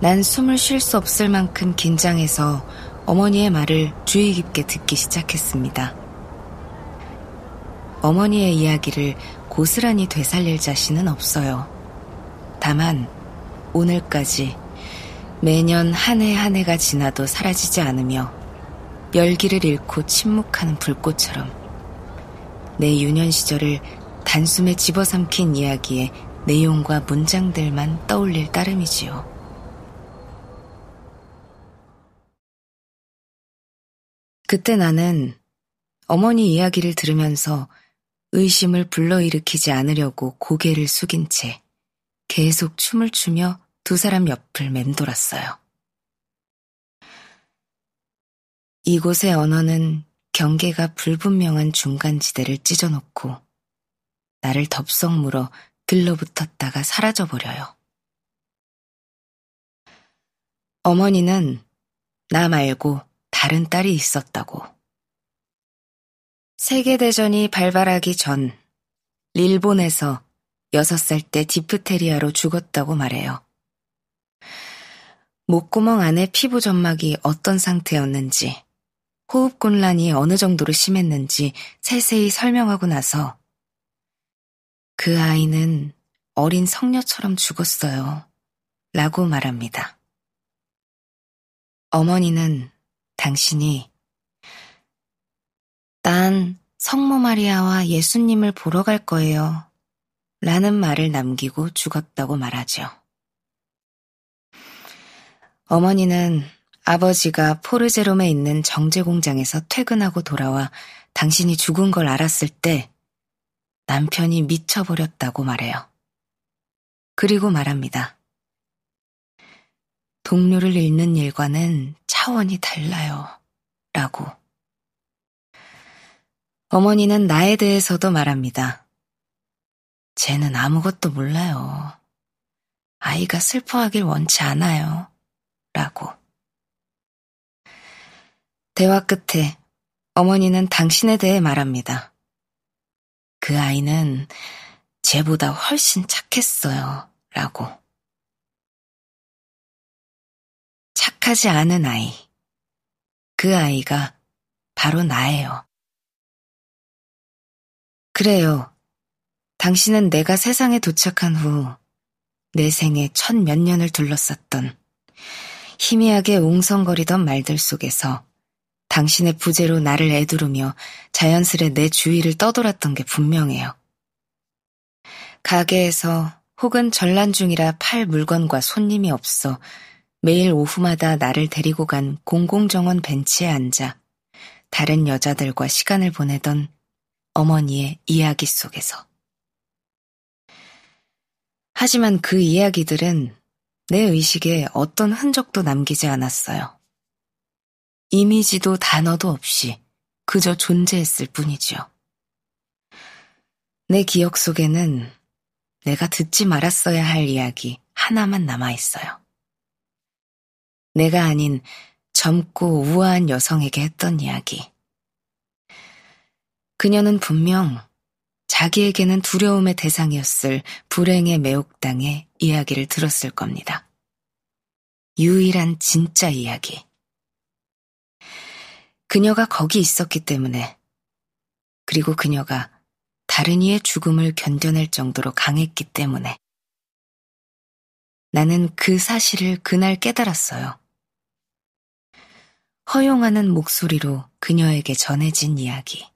난 숨을 쉴 수 없을 만큼 긴장해서 어머니의 말을 주의 깊게 듣기 시작했습니다. 어머니의 이야기를 고스란히 되살릴 자신은 없어요. 다만 오늘까지 매년 한 해 한 해가 지나도 사라지지 않으며 열기를 잃고 침묵하는 불꽃처럼 내 유년 시절을 단숨에 집어삼킨 이야기의 내용과 문장들만 떠올릴 따름이지요. 그때 나는 어머니 이야기를 들으면서 의심을 불러일으키지 않으려고 고개를 숙인 채 계속 춤을 추며 두 사람 옆을 맴돌았어요. 이곳의 언어는 경계가 불분명한 중간지대를 찢어놓고 나를 덥석 물어 들러붙었다가 사라져버려요. 어머니는 나 말고 다른 딸이 있었다고. 세계대전이 발발하기 전 일본에서 여섯 살때 디프테리아로 죽었다고 말해요. 목구멍 안에 피부 점막이 어떤 상태였는지, 호흡곤란이 어느 정도로 심했는지 세세히 설명하고 나서 그 아이는 어린 성녀처럼 죽었어요. 라고 말합니다. 어머니는 당신이 난 성모 마리아와 예수님을 보러 갈 거예요. 라는 말을 남기고 죽었다고 말하죠. 어머니는 아버지가 포르제롬에 있는 정제 공장에서 퇴근하고 돌아와 당신이 죽은 걸 알았을 때 남편이 미쳐버렸다고 말해요. 그리고 말합니다. 동료를 잃는 일과는 차원이 달라요. 라고. 어머니는 나에 대해서도 말합니다. 쟤는 아무것도 몰라요. 아이가 슬퍼하길 원치 않아요. 라고. 대화 끝에 어머니는 당신에 대해 말합니다. 그 아이는 쟤보다 훨씬 착했어요. 라고. 착하지 않은 아이. 그 아이가 바로 나예요. 그래요. 당신은 내가 세상에 도착한 후 내 생애 천몇 년을 둘러쌌던 희미하게 웅성거리던 말들 속에서 당신의 부재로 나를 애두르며 자연스레 내 주위를 떠돌았던 게 분명해요. 가게에서 혹은 전란 중이라 팔 물건과 손님이 없어 매일 오후마다 나를 데리고 간 공공정원 벤치에 앉아 다른 여자들과 시간을 보내던 어머니의 이야기 속에서. 하지만 그 이야기들은 내 의식에 어떤 흔적도 남기지 않았어요. 이미지도 단어도 없이 그저 존재했을 뿐이지요. 내 기억 속에는 내가 듣지 말았어야 할 이야기 하나만 남아 있어요. 내가 아닌 젊고 우아한 여성에게 했던 이야기. 그녀는 분명 자기에게는 두려움의 대상이었을 불행의 매혹당의 이야기를 들었을 겁니다. 유일한 진짜 이야기. 그녀가 거기 있었기 때문에, 그리고 그녀가 다른 이의 죽음을 견뎌낼 정도로 강했기 때문에, 나는 그 사실을 그날 깨달았어요. 허용하는 목소리로 그녀에게 전해진 이야기.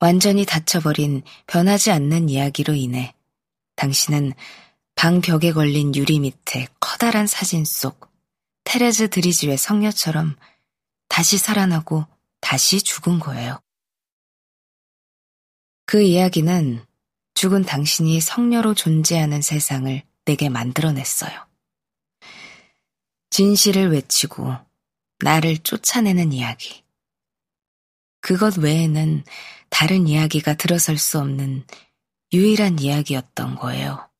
완전히 닫혀버린 변하지 않는 이야기로 인해 당신은 방 벽에 걸린 유리 밑에 커다란 사진 속 테레즈 드리즈의 성녀처럼 다시 살아나고 다시 죽은 거예요. 그 이야기는 죽은 당신이 성녀로 존재하는 세상을 내게 만들어냈어요. 진실을 외치고 나를 쫓아내는 이야기. 그것 외에는 다른 이야기가 들어설 수 없는 유일한 이야기였던 거예요.